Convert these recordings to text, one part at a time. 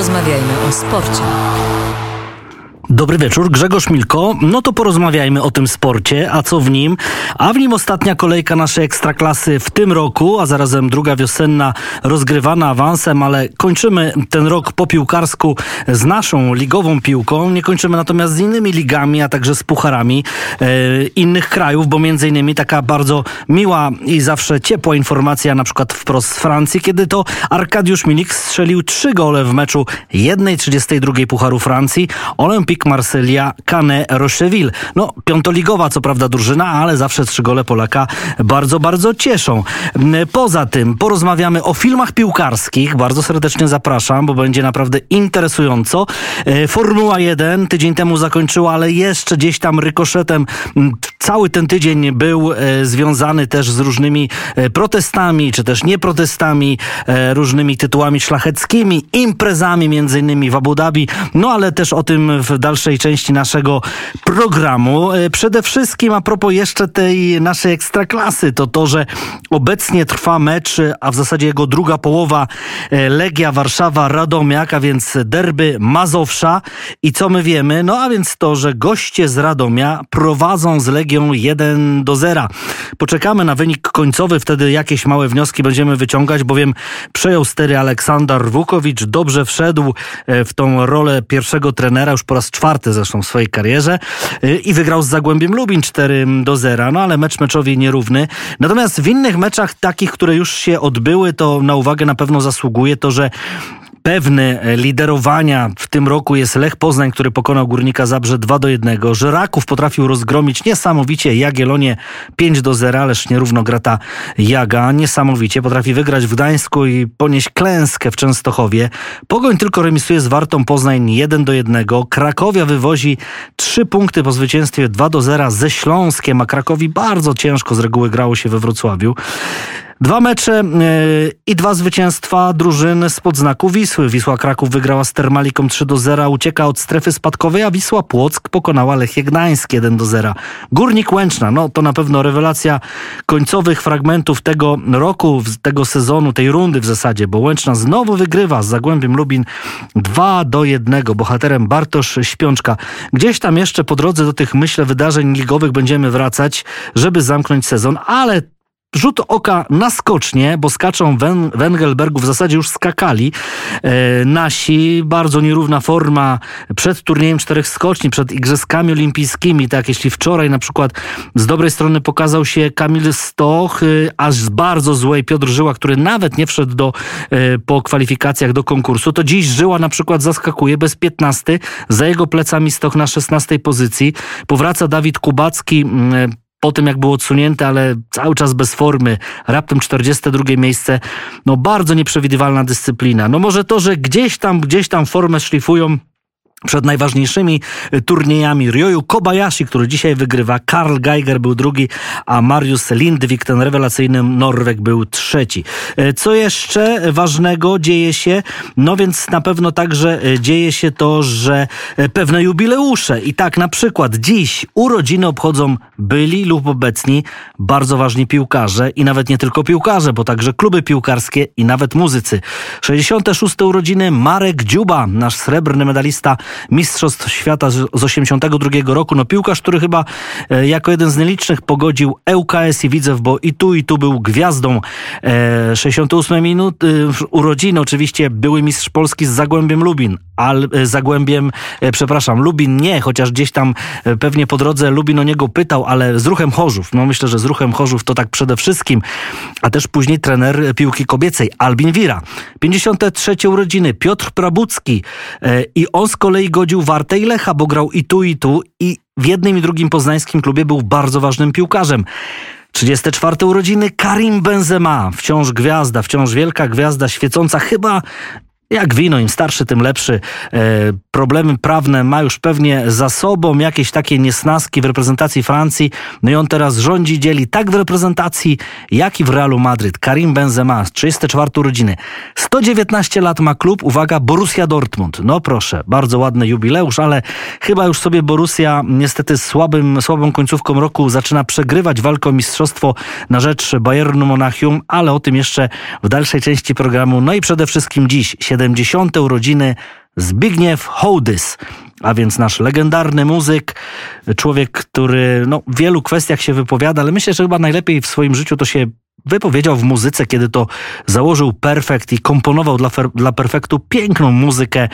Porozmawiajmy o sporcie. Dobry wieczór, Grzegorz Milko. No to porozmawiajmy o tym sporcie, a co w nim? A w nim ostatnia kolejka naszej ekstraklasy w tym roku, a zarazem druga wiosenna rozgrywana awansem, ale kończymy ten rok po piłkarsku z naszą ligową piłką. Nie kończymy natomiast z innymi ligami, a także z pucharami e, innych krajów, bo między innymi taka bardzo miła i zawsze ciepła informacja, na przykład wprost z Francji, kiedy to Arkadiusz Milik strzelił trzy gole w meczu 1.32 Pucharu Francji. Olympique Olympique Marsylia, Cane, Rocheville. No, piątoligowa co prawda drużyna, ale zawsze trzy gole Polaka bardzo, bardzo cieszą. Poza tym porozmawiamy o filmach piłkarskich. Bardzo serdecznie zapraszam, bo będzie naprawdę interesująco. E, Formuła 1 tydzień temu zakończyła, ale jeszcze gdzieś tam rykoszetem cały ten tydzień był e, związany też z różnymi e, protestami, czy też nieprotestami, różnymi tytułami szlacheckimi, imprezami między innymi w Abu Dhabi, no ale też o tym w dalszej części naszego programu. E, przede wszystkim a propos jeszcze tej naszej ekstraklasy, to to, że obecnie trwa mecz, a w zasadzie jego druga połowa e, Legia Warszawa Radomiak, a więc derby Mazowsza. I co my wiemy? No a więc to, że goście z Radomia prowadzą z Legią 1 do 0. Poczekamy na wynik końcowy, wtedy jakieś małe wnioski będziemy wyciągać, bowiem przejął stery Aleksander Wukowicz, dobrze wszedł e, w tą rolę pierwszego trenera już po raz czwarty zresztą w swojej karierze y, i wygrał z Zagłębiem Lubin 4 do 0, no ale mecz meczowi nierówny. Natomiast w innych meczach takich, które już się odbyły, to na uwagę na pewno zasługuje to, że pewny e, liderowania w tym roku jest Lech Poznań, który pokonał Górnika Zabrze 2 do 1. że Raków potrafił rozgromić niesamowicie Jagiellonie 5 do 0, ależ nierówno grata Jaga. Niesamowicie potrafi wygrać w Gdańsku i ponieść klęskę w Częstochowie. Pogoń tylko remisuje z Wartą Poznań 1 do 1. Krakowia wywozi 3 punkty po zwycięstwie 2 do 0 ze Śląskiem, a Krakowi bardzo ciężko z reguły grało się we Wrocławiu. Dwa mecze yy, i dwa zwycięstwa drużyn spod znaku Wisły. Wisła Kraków wygrała z Termaliką 3 do 0, ucieka od strefy spadkowej, a Wisła Płock pokonała Lechie Gdańsk 1 do 0. Górnik Łęczna, no to na pewno rewelacja końcowych fragmentów tego roku, tego sezonu, tej rundy w zasadzie, bo Łęczna znowu wygrywa z Zagłębiem Lubin 2 do 1. Bohaterem Bartosz Śpiączka. Gdzieś tam jeszcze po drodze do tych, myślę, wydarzeń ligowych będziemy wracać, żeby zamknąć sezon, ale rzut oka na skocznie, bo skaczą Wen Wengelbergu, w zasadzie już skakali e, nasi. Bardzo nierówna forma przed turniejem czterech skoczni, przed Igrzyskami Olimpijskimi. Tak, jeśli wczoraj na przykład z dobrej strony pokazał się Kamil Stoch, e, aż z bardzo złej Piotr Żyła, który nawet nie wszedł do, e, po kwalifikacjach do konkursu, to dziś Żyła na przykład zaskakuje bez 15. Za jego plecami Stoch na 16 pozycji. Powraca Dawid Kubacki, po tym jak był odsunięty, ale cały czas bez formy, raptem 42 miejsce, no bardzo nieprzewidywalna dyscyplina. No może to, że gdzieś tam, gdzieś tam formę szlifują, przed najważniejszymi y, turniejami Ryoyu Kobayashi, który dzisiaj wygrywa, Karl Geiger był drugi, a Mariusz Lindvik, ten rewelacyjny Norweg, był trzeci. Y, co jeszcze ważnego dzieje się? No więc na pewno także y, dzieje się to, że pewne jubileusze i tak na przykład dziś urodziny obchodzą byli lub obecni bardzo ważni piłkarze i nawet nie tylko piłkarze, bo także kluby piłkarskie i nawet muzycy. 66. urodziny Marek Dziuba, nasz srebrny medalista Mistrzostw Świata z 82 roku. No piłkarz, który chyba e, jako jeden z nielicznych pogodził ŁKS i Widzew, bo i tu, i tu był gwiazdą. 68 e, minut, e, urodziny oczywiście były mistrz Polski z Zagłębiem Lubin. Al, Zagłębiem, przepraszam, Lubin nie, chociaż gdzieś tam pewnie po drodze Lubin o niego pytał, ale z ruchem Chorzów. No myślę, że z ruchem Chorzów to tak przede wszystkim. A też później trener piłki kobiecej, Albin Wira. 53 urodziny, Piotr Prabucki. I on z kolei kolei godził Wartę i Lecha, bo grał i tu, i tu i w jednym i drugim poznańskim klubie był bardzo ważnym piłkarzem. 34 urodziny Karim Benzema, wciąż gwiazda, wciąż wielka gwiazda, świecąca chyba jak wino, im starszy, tym lepszy. E, problemy prawne ma już pewnie za sobą, jakieś takie niesnaski w reprezentacji Francji. No i on teraz rządzi, dzieli tak w reprezentacji, jak i w Realu Madryt. Karim Benzema, 34 urodziny. 119 lat ma klub, uwaga, Borussia Dortmund. No proszę, bardzo ładny jubileusz, ale chyba już sobie Borussia niestety słabym, słabą końcówką roku zaczyna przegrywać walkę o mistrzostwo na rzecz Bayernu Monachium, ale o tym jeszcze w dalszej części programu. No i przede wszystkim dziś, 7 70. urodziny Zbigniew Hołdys a więc nasz legendarny muzyk, człowiek, który no, w wielu kwestiach się wypowiada, ale myślę, że chyba najlepiej w swoim życiu to się wypowiedział w muzyce, kiedy to założył Perfekt i komponował dla, dla Perfektu piękną muzykę.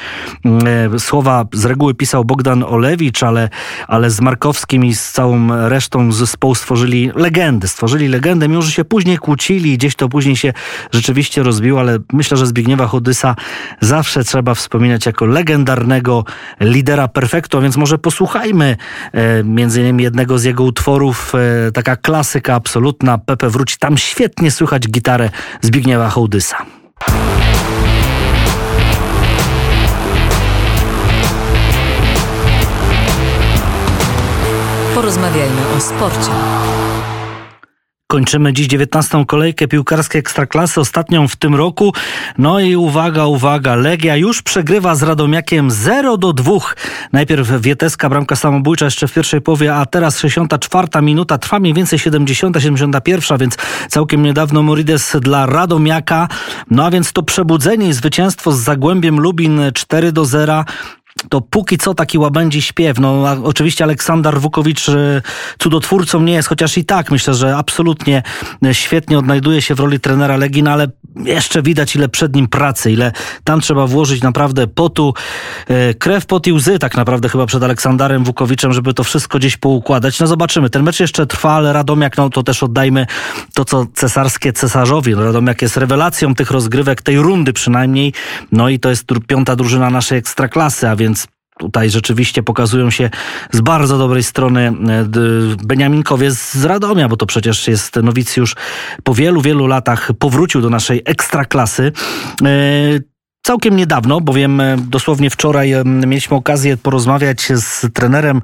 Mm, e, słowa z reguły pisał Bogdan Olewicz, ale, ale z Markowskim i z całą resztą zespołu stworzyli legendę. Stworzyli legendę, mimo że się później kłócili i gdzieś to później się rzeczywiście rozbiło, ale myślę, że Zbigniewa Chodysa zawsze trzeba wspominać jako legendarnego lidera Perfektu, więc może posłuchajmy e, między innymi jednego z jego utworów, e, taka klasyka absolutna, Pepe wróci tam świetnie słychać gitarę Zbigniewa Hołdysa. Porozmawiajmy o sporcie. Kończymy dziś 19. kolejkę piłkarskiej Ekstraklasy, ostatnią w tym roku. No i uwaga, uwaga, Legia już przegrywa z Radomiakiem 0 do 2. Najpierw Wieteska, bramka samobójcza jeszcze w pierwszej połowie, a teraz 64 minuta, trwa mniej więcej 70, 71, więc całkiem niedawno Morides dla Radomiaka. No a więc to przebudzenie i zwycięstwo z Zagłębiem Lubin 4 do 0 to póki co taki łabędzi śpiew. No, oczywiście Aleksander Wukowicz e, cudotwórcą nie jest, chociaż i tak myślę, że absolutnie e, świetnie odnajduje się w roli trenera Legina, ale jeszcze widać ile przed nim pracy, ile tam trzeba włożyć naprawdę potu, e, krew, pot i łzy tak naprawdę chyba przed Aleksandarem Wukowiczem, żeby to wszystko gdzieś poukładać. No zobaczymy, ten mecz jeszcze trwa, ale Radomiak, no to też oddajmy to, co cesarskie cesarzowi. No, Radomiak jest rewelacją tych rozgrywek, tej rundy przynajmniej, no i to jest piąta drużyna naszej ekstraklasy, a więc tutaj rzeczywiście pokazują się z bardzo dobrej strony e, Beniaminkowie z Radomia, bo to przecież jest nowicjusz po wielu, wielu latach powrócił do naszej ekstraklasy. E, całkiem niedawno, bowiem e, dosłownie wczoraj e, mieliśmy okazję porozmawiać z trenerem,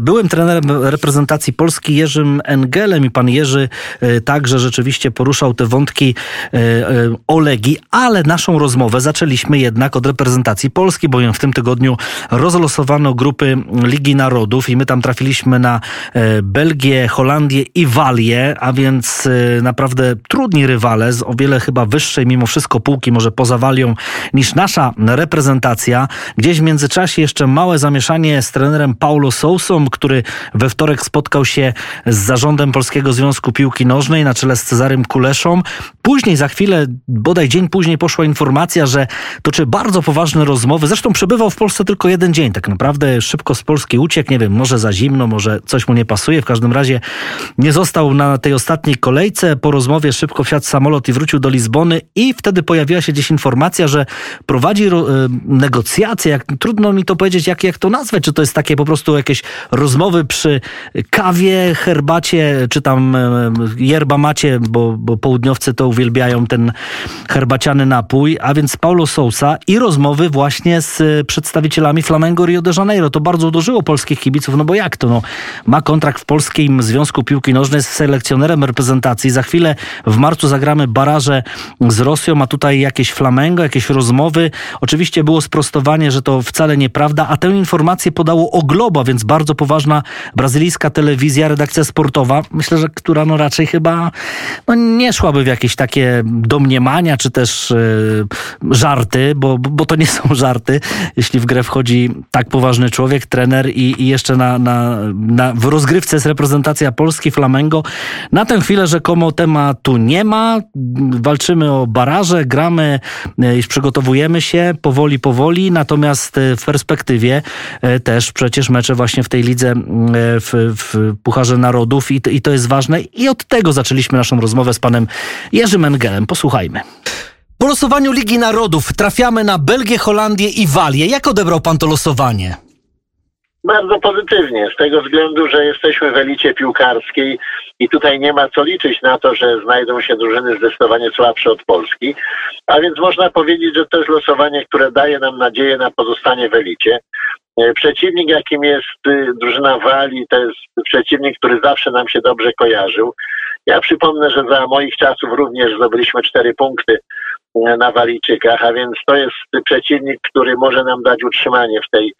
byłym trenerem reprezentacji Polski Jerzym Engelem i pan Jerzy e, także rzeczywiście poruszał te wątki Olegi, ale naszą rozmowę zaczęliśmy jednak od reprezentacji Polski, bowiem w tym tygodniu rozlosowano grupy Ligi Narodów i my tam trafiliśmy na Belgię, Holandię i Walię, a więc naprawdę trudni rywale z o wiele chyba wyższej mimo wszystko półki, może poza Walią niż nasza reprezentacja. Gdzieś w międzyczasie jeszcze małe zamieszanie z trenerem Paulo Sousą, który we wtorek spotkał się z zarządem Polskiego Związku Piłki Nożnej na czele z Cezarym Kuleszą. Później, za chwilę, bodaj dzień później poszła informacja, że toczy bardzo poważne rozmowy. Zresztą przebywał w Polsce tylko jeden dzień. Tak naprawdę szybko z Polski uciekł. Nie wiem, może za zimno, może coś mu nie pasuje. W każdym razie nie został na tej ostatniej kolejce. Po rozmowie szybko wsiadł samolot i wrócił do Lizbony i wtedy pojawiła się gdzieś informacja, że prowadzi ro, e, negocjacje, jak, trudno mi to powiedzieć, jak, jak to nazwać, czy to jest takie po prostu jakieś rozmowy przy kawie, herbacie, czy tam e, yerba macie, bo, bo południowcy to uwielbiają ten herbaciany napój, a więc Paulo Sousa i rozmowy właśnie z przedstawicielami Flamengo Rio de Janeiro. To bardzo uderzyło polskich kibiców, no bo jak to, no, ma kontrakt w Polskim Związku Piłki Nożnej z selekcjonerem reprezentacji. Za chwilę w marcu zagramy baraże z Rosją, a tutaj jakieś Flamengo, jakieś rozmowy. Oczywiście było sprostowanie, że to wcale nieprawda, a tę informację podało o Globo, więc bardzo poważna brazylijska telewizja, redakcja sportowa, myślę, że która no raczej chyba no nie szłaby w jakieś takie domniemania, czy też yy, żarty, bo, bo to nie są żarty, jeśli w grę wchodzi tak poważny człowiek, trener i, i jeszcze na, na, na, w rozgrywce jest reprezentacja Polski, Flamengo. Na tę chwilę rzekomo tematu nie ma. Walczymy o baraże, gramy e, i przygotowujemy się powoli, powoli, natomiast e, w perspektywie e, też przecież mecze właśnie w tej lidze e, w, w Pucharze Narodów i i to jest ważne. I od tego zaczęliśmy naszą rozmowę z panem Jerzym Engelem. Posłuchajmy. Po losowaniu Ligi Narodów trafiamy na Belgię, Holandię i Walię. Jak odebrał pan to losowanie? Bardzo pozytywnie, z tego względu, że jesteśmy w elicie piłkarskiej i tutaj nie ma co liczyć na to, że znajdą się drużyny zdecydowanie słabsze od Polski. A więc można powiedzieć, że to jest losowanie, które daje nam nadzieję na pozostanie w elicie. E, przeciwnik, jakim jest y, drużyna Walii, to jest przeciwnik, który zawsze nam się dobrze kojarzył. Ja przypomnę, że za moich czasów również zdobyliśmy cztery punkty e, na Walijczykach, a więc to jest przeciwnik, który może nam dać utrzymanie w tej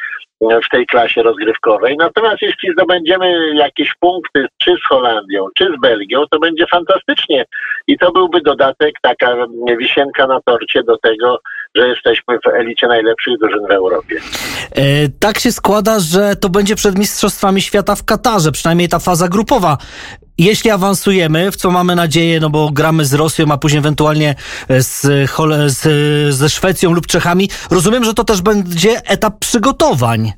w tej klasie rozgrywkowej. Natomiast jeśli zdobędziemy jakieś punkty czy z Holandią, czy z Belgią, to będzie fantastycznie i to byłby dodatek, taka wisienka na torcie do tego, że jesteśmy w elicie najlepszych drużyn w Europie. E, tak się składa, że to będzie przed Mistrzostwami Świata w Katarze, przynajmniej ta faza grupowa. Jeśli awansujemy, w co mamy nadzieję, no bo gramy z Rosją, a później ewentualnie z, z, ze Szwecją lub Czechami, rozumiem, że to też będzie etap przygotowań.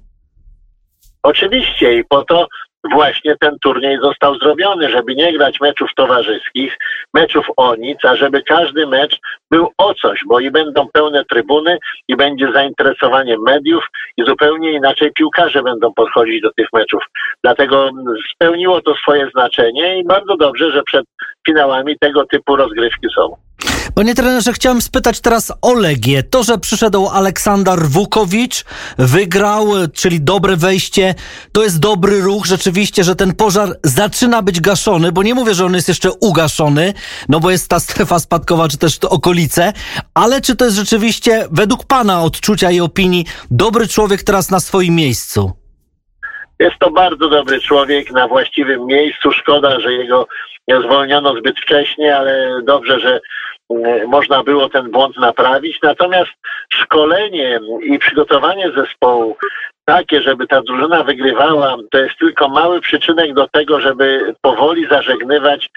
Oczywiście i po to właśnie ten turniej został zrobiony, żeby nie grać meczów towarzyskich, meczów o nic, a żeby każdy mecz był o coś, bo i będą pełne trybuny, i będzie zainteresowanie mediów, i zupełnie inaczej piłkarze będą podchodzić do tych meczów. Dlatego spełniło to swoje znaczenie i bardzo dobrze, że przed finałami tego typu rozgrywki są. Panie trenerze, chciałem spytać teraz o Legię. To, że przyszedł Aleksander Wukowicz, wygrał, czyli dobre wejście, to jest dobry ruch. Rzeczywiście, że ten pożar zaczyna być gaszony, bo nie mówię, że on jest jeszcze ugaszony, no bo jest ta strefa spadkowa, czy też to okolice, ale czy to jest rzeczywiście, według Pana odczucia i opinii, dobry człowiek teraz na swoim miejscu? Jest to bardzo dobry człowiek na właściwym miejscu. Szkoda, że jego zwolniono zbyt wcześnie, ale dobrze, że można było ten błąd naprawić. Natomiast szkolenie i przygotowanie zespołu takie, żeby ta drużyna wygrywała, to jest tylko mały przyczynek do tego, żeby powoli zażegnywać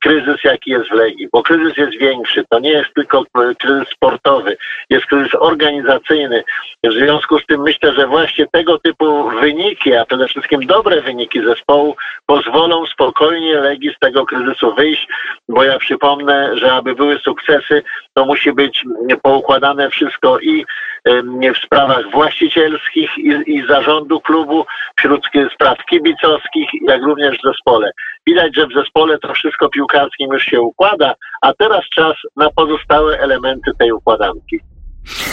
kryzys, jaki jest w Legii. Bo kryzys jest większy. To nie jest tylko kryzys sportowy, jest kryzys organizacyjny. W związku z tym myślę, że właśnie tego typu wyniki, a przede wszystkim dobre wyniki zespołu pozwolą spokojnie Legii z tego kryzysu wyjść, bo ja przypomnę, że aby były sukcesy, to musi być poukładane wszystko i w sprawach właścicielskich i, i zarządu klubu, wśród spraw kibicowskich, jak również w zespole. Widać, że w zespole to wszystko piłkarskim już się układa, a teraz czas na pozostałe elementy tej układanki.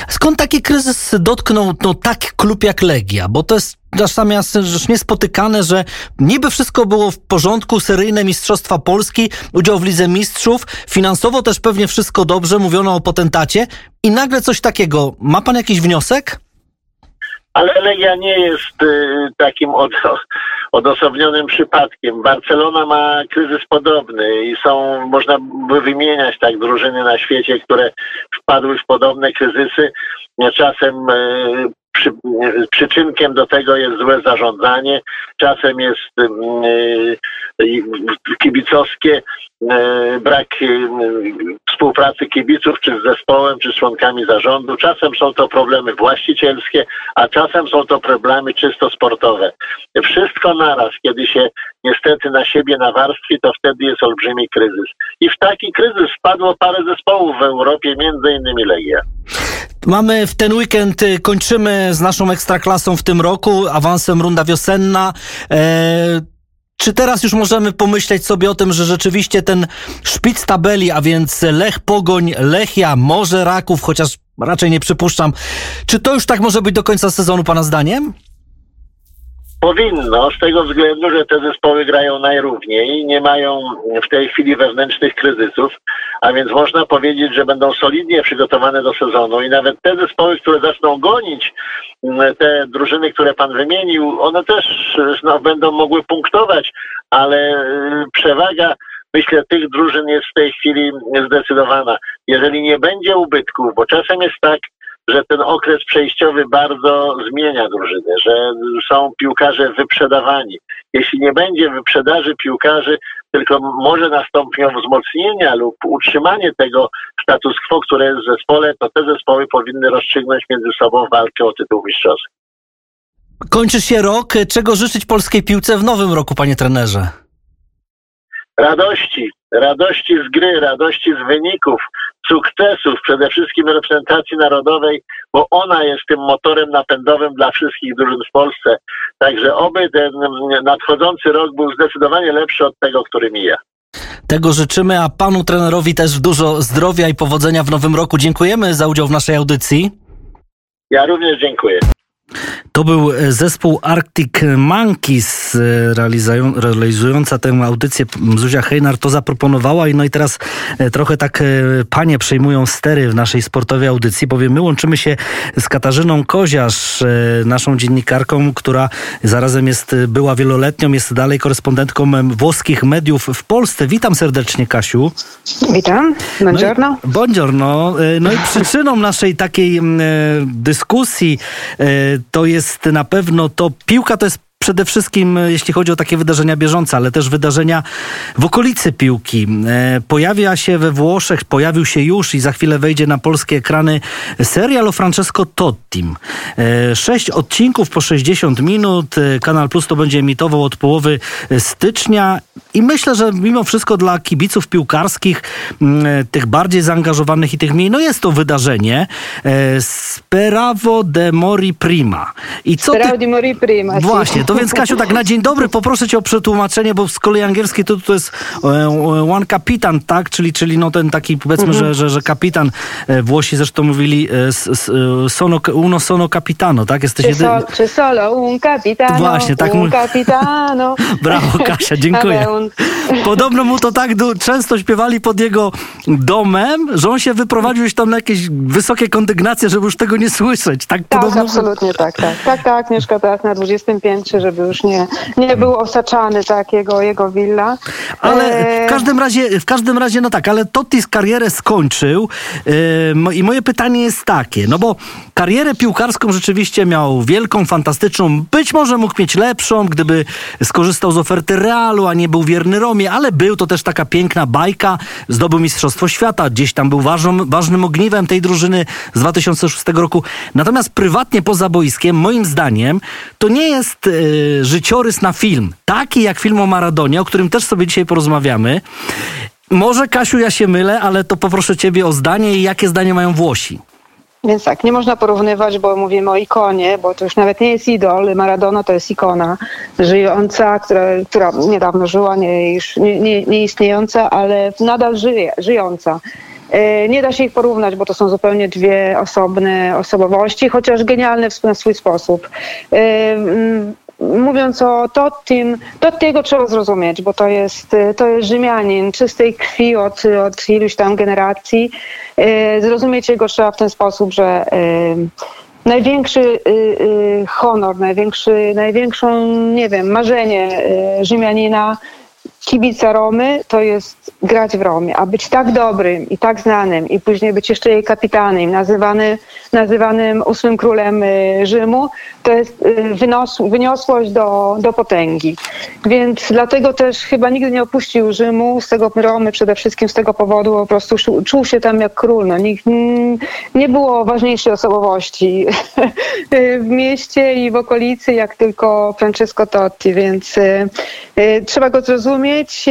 Skąd taki kryzys dotknął no, taki klub jak Legia? Bo to jest czasami rzecz niespotykane, że niby wszystko było w porządku, seryjne Mistrzostwa Polski, udział w Lidze Mistrzów, finansowo też pewnie wszystko dobrze, mówiono o potentacie i nagle coś takiego. Ma pan jakiś wniosek? Ale Legia nie jest y, takim od, odosobnionym przypadkiem. Barcelona ma kryzys podobny i są, można by wymieniać tak drużyny na świecie, które wpadły w podobne kryzysy. Czasem y, przy, przyczynkiem do tego jest złe zarządzanie, czasem jest y, kibicowskie E, brak e, współpracy kibiców, czy z zespołem, czy z członkami zarządu. Czasem są to problemy właścicielskie, a czasem są to problemy czysto sportowe. Wszystko naraz, kiedy się niestety na siebie nawarstwi, to wtedy jest olbrzymi kryzys. I w taki kryzys wpadło parę zespołów w Europie, między innymi Legia. Mamy w ten weekend, y, kończymy z naszą ekstraklasą w tym roku, awansem runda wiosenna. Eee, czy teraz już możemy pomyśleć sobie o tym, że rzeczywiście ten szpic tabeli, a więc Lech Pogoń, Lechia, może Raków, chociaż raczej nie przypuszczam, czy to już tak może być do końca sezonu, Pana zdaniem? Powinno, z tego względu, że te zespoły grają najrówniej, nie mają w tej chwili wewnętrznych kryzysów, a więc można powiedzieć, że będą solidnie przygotowane do sezonu i nawet te zespoły, które zaczną gonić mm, te drużyny, które pan wymienił, one też no, będą mogły punktować, ale y, przewaga myślę, tych drużyn jest w tej chwili zdecydowana. Jeżeli nie będzie ubytków, bo czasem jest tak, że ten okres przejściowy bardzo zmienia drużynę, że są piłkarze wyprzedawani. Jeśli nie będzie wyprzedaży piłkarzy, tylko może nastąpią wzmocnienia lub utrzymanie tego status quo, które jest w zespole, to te zespoły powinny rozstrzygnąć między sobą walkę o tytuł mistrzowski. Kończy się rok. Czego życzyć polskiej piłce w nowym roku, panie trenerze? Radości, radości z gry, radości z wyników, sukcesów, przede wszystkim reprezentacji narodowej, bo ona jest tym motorem napędowym dla wszystkich drużyn w Polsce. Także oby ten nadchodzący rok był zdecydowanie lepszy od tego, który mija. Tego życzymy, a panu trenerowi też dużo zdrowia i powodzenia w nowym roku. Dziękujemy za udział w naszej audycji. Ja również dziękuję. To był e, zespół Arctic Monkeys e, realizująca tę audycję. Zuzia Hejnar to zaproponowała i no i teraz e, trochę tak panie przejmują stery w naszej sportowej audycji, bowiem my łączymy się z Katarzyną Koziarz, naszą dziennikarką, która zarazem jest, była wieloletnią, jest dalej korespondentką włoskich mediów w Polsce. Witam serdecznie Kasiu. Witam, buongiorno. No i, buongiorno. No i przyczyną naszej takiej dyskusji to jest na pewno to, piłka to jest przede wszystkim e, jeśli chodzi o takie wydarzenia bieżące, ale też wydarzenia w okolicy piłki. E, pojawia się we Włoszech, pojawił się już i za chwilę wejdzie na polskie ekrany serial o Francesco Tottim. E, sześć odcinków po 60 minut. Kanal Plus to będzie emitował od połowy stycznia i myślę, że mimo wszystko dla kibiców piłkarskich, tych bardziej zaangażowanych i tych mniej, no jest to wydarzenie. Speravo de Mori Prima. I co Speravo ty... di Mori Prima. Właśnie, to więc Kasiu, tak na dzień dobry poproszę cię o przetłumaczenie, bo z kolei angielski to, to jest e, e, one kapitan, tak? Czyli, czyli no ten taki powiedzmy, -hmm. że, że, że kapitan, e, Włosi zresztą mówili sono, uno sono capitano, tak? Jesteś czy, so, czy solo un capitano, Właśnie, tak un capitano. Brawo Kasia, dziękuję. Podobno mu to tak często śpiewali pod jego domem, że on się wyprowadził już tam na jakieś wysokie kondygnacje, żeby już tego nie słyszeć. Tak, tak podobno... absolutnie tak, tak. Tak, tak, mieszka teraz na 20 piętrze, żeby już nie, nie był osaczany tak jego, jego willa. Ale w e, każdym razie, w każdym razie, no tak, ale Totti karierę skończył yy, i moje pytanie jest takie, no bo karierę piłkarską rzeczywiście miał wielką, fantastyczną, być może mógł mieć lepszą, gdyby skorzystał z oferty Realu, a nie był wierny Romie, ale był to też taka piękna bajka, zdobył Mistrzostwo Świata, gdzieś tam był ważną, ważnym ogniwem tej drużyny z 2006 roku. Natomiast prywatnie poza boiskiem, moim zdaniem, to nie jest y, życiorys na film, taki jak film o Maradonie, o którym też sobie dzisiaj porozmawiamy. Może, Kasiu, ja się mylę, ale to poproszę ciebie o zdanie i jakie zdanie mają Włosi. Więc tak, nie można porównywać, bo mówimy o ikonie, bo to już nawet nie jest idol. Maradona to jest ikona żyjąca, która, która niedawno żyła, nie, już nie, nie, nie istniejąca, ale nadal żyje, żyjąca. E, nie da się ich porównać, bo to są zupełnie dwie osobne osobowości, chociaż genialne w swój sposób. Mówiąc o Tottim, Tottiego trzeba zrozumieć, bo to jest, to jest Rzymianin czystej krwi od, od iluś tam generacji. E, zrozumieć jego trzeba w ten sposób, że największy honor, największy, największą, nie wiem, marzenie Rzymianina kibica Romy to jest grać w Romie, a być tak dobrym i tak znanym i później być jeszcze jej kapitanem, nazywany, nazywanym ósmym królem y, Rzymu, to jest y, wynos, wyniosłość do, do potęgi. Więc dlatego też chyba nigdy nie opuścił Rzymu, z tego Romy przede wszystkim z tego powodu po prostu czuł, się tam jak król. No, nikt, nie było ważniejszej osobowości w mieście i w okolicy jak tylko Francesco Totti, więc y, trzeba go zrozumieć mieć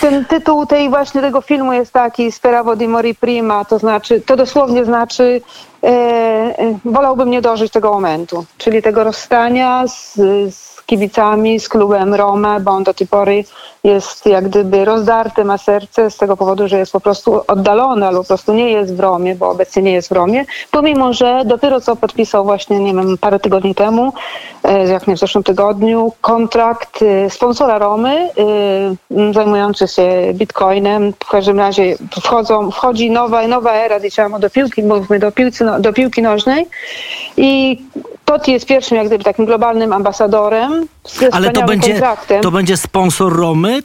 ten tytuł tej właśnie tego filmu jest taki Speravo di mori prima, to znaczy, to dosłownie znaczy e, e, wolałbym nie dożyć tego momentu, czyli tego rozstania z, z kibicami, z klubem Roma, bo on do tej pory jest jak gdyby rozdarty, ma serce z tego powodu, że jest po prostu oddalony albo po prostu nie jest w Romie, bo obecnie nie jest w Romie, pomimo, że dopiero co podpisał właśnie, nie wiem, parę tygodni temu, e, jak nie w zeszłym tygodniu, kontrakt e, sponsora Romy e, zajmujący się bitcoinem. W każdym razie wchodzą, wchodzi nowa, nowa era, diciamo, do piłki, mówmy do, piłki, no, do piłki nożnej i Totti jest pierwszym jak gdyby takim globalnym ambasadorem. Ale to będzie, to będzie sponsor Romy?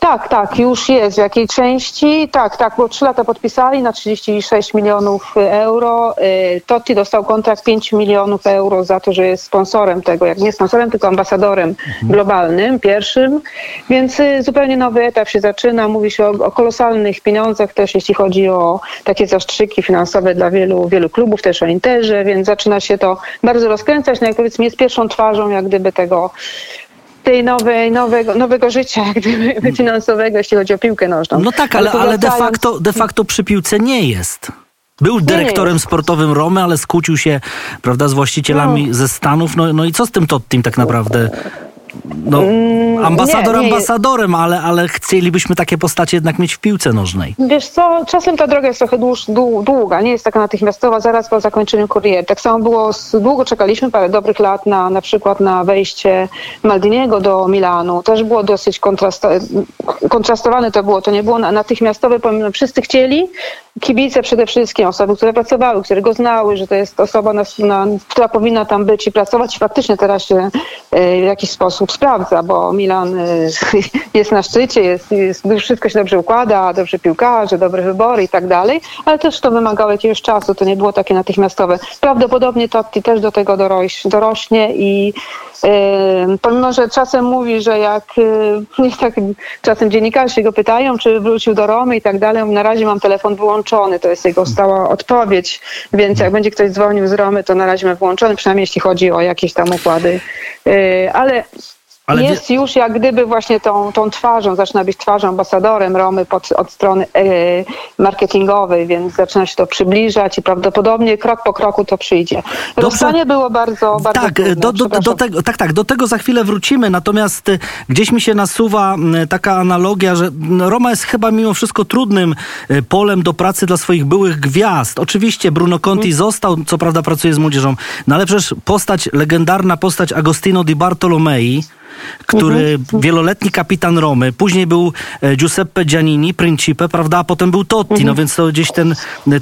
Tak, tak, już jest. W jakiej części? Tak, tak, bo trzy lata podpisali na 36 milionów euro. Y, Totti dostał kontrakt 5 milionów euro za to, że jest sponsorem tego, jak nie sponsorem, tylko ambasadorem mhm. globalnym, pierwszym. Więc y, zupełnie nowy etap się zaczyna. Mówi się o, o kolosalnych pieniądzach też, jeśli chodzi o takie zastrzyki finansowe dla wielu, wielu klubów, też o Interze, więc zaczyna się to bardzo rozkręcać. No jak powiedzmy jest pierwszą twarzą jak gdyby tego tej nowej, nowego, nowego życia gdyby, finansowego, jeśli chodzi o piłkę nożną. No tak, ale, ale de, facto, de facto przy piłce nie jest. Był dyrektorem sportowym Romy, ale skłócił się prawda, z właścicielami no. ze Stanów. No, no i co z tym Tottim tak naprawdę? No, ambasador Mm, nie, nie. ambasadorem, ale, ale chcielibyśmy takie postacie jednak mieć w piłce nożnej. Wiesz co, czasem ta droga jest trochę dłuż, dłu- długa, nie jest taka natychmiastowa, zaraz po zakończeniu kariery. Tak samo było, z, długo czekaliśmy parę dobrych lat na na przykład na wejście Maldiniego do Milanu. Też było dosyć kontrasto, kontrastowane to było, to nie było na- natychmiastowe, pomimo wszyscy chcieli, kibice przede wszystkim, osoby, które pracowały, które go znały, że to jest osoba, na, na, która powinna tam być i pracować i faktycznie teraz się e, w jakiś sposób sprawdza, bo Milan e, jest na szczycie, jest, jest, wszystko się dobrze układa, dobrze piłkarze, dobre wybory i tak dalej, ale też to wymagało jakiegoś czasu, to nie było takie natychmiastowe. Prawdopodobnie Totti też do tego doroś, dorośnie i pomimo, że czasem mówi, że jak tak, czasem dziennikarze go pytają, czy wrócił do Romy i tak dalej, na razie mam telefon wyłączony, to jest jego stała odpowiedź, więc jak będzie ktoś dzwonił z Romy, to na razie mam wyłączony, przynajmniej jeśli chodzi o jakieś tam układy. E, ale Ale wie- jest już jak gdyby właśnie tą, tą twarzą, zaczyna być twarzą, ambasadorem Romy pod, od strony e, marketingowej, więc zaczyna się to przybliżać i prawdopodobnie krok po kroku to przyjdzie. Rozstanie było bardzo, bardzo tak, trudne, do, do, do tego, tak, tak, do tego za chwilę wrócimy, natomiast y, gdzieś mi się nasuwa taka analogia, że Roma jest chyba mimo wszystko trudnym polem do pracy dla swoich byłych gwiazd. Oczywiście Bruno Conti Mhm. został, co prawda pracuje z młodzieżą, no ale przecież postać, legendarna postać Agostino di Bartolomei, który Mhm. wieloletni kapitan Romy, później był e, Giuseppe Giannini, Principe, prawda, a potem był Totti, Mhm. no więc to gdzieś ten,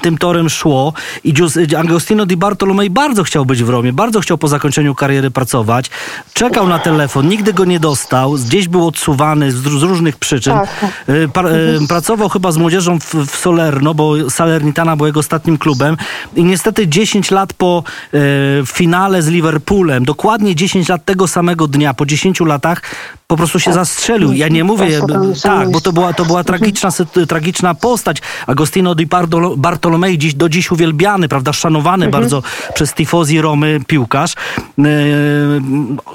tym torem szło i Gius- Agostino Di Bartolomei bardzo chciał być w Romie, bardzo chciał po zakończeniu kariery pracować, czekał na telefon, nigdy go nie dostał, gdzieś był odsuwany z, różnych przyczyn. Tak. E, par- e, Pracował chyba z młodzieżą w, Solerno, bo Salernitana był jego ostatnim klubem i niestety 10 lat po e, finale z Liverpoolem, dokładnie 10 lat tego samego dnia, po 10 latach po prostu się zastrzelił. Ja nie mówię, Tak, tak, bo to była, to była tragiczna, tragiczna postać. Agostino Di Bartolo- Bartolomei dziś, do dziś uwielbiany, prawda, szanowany bardzo przez tifozi Romy piłkarz. E,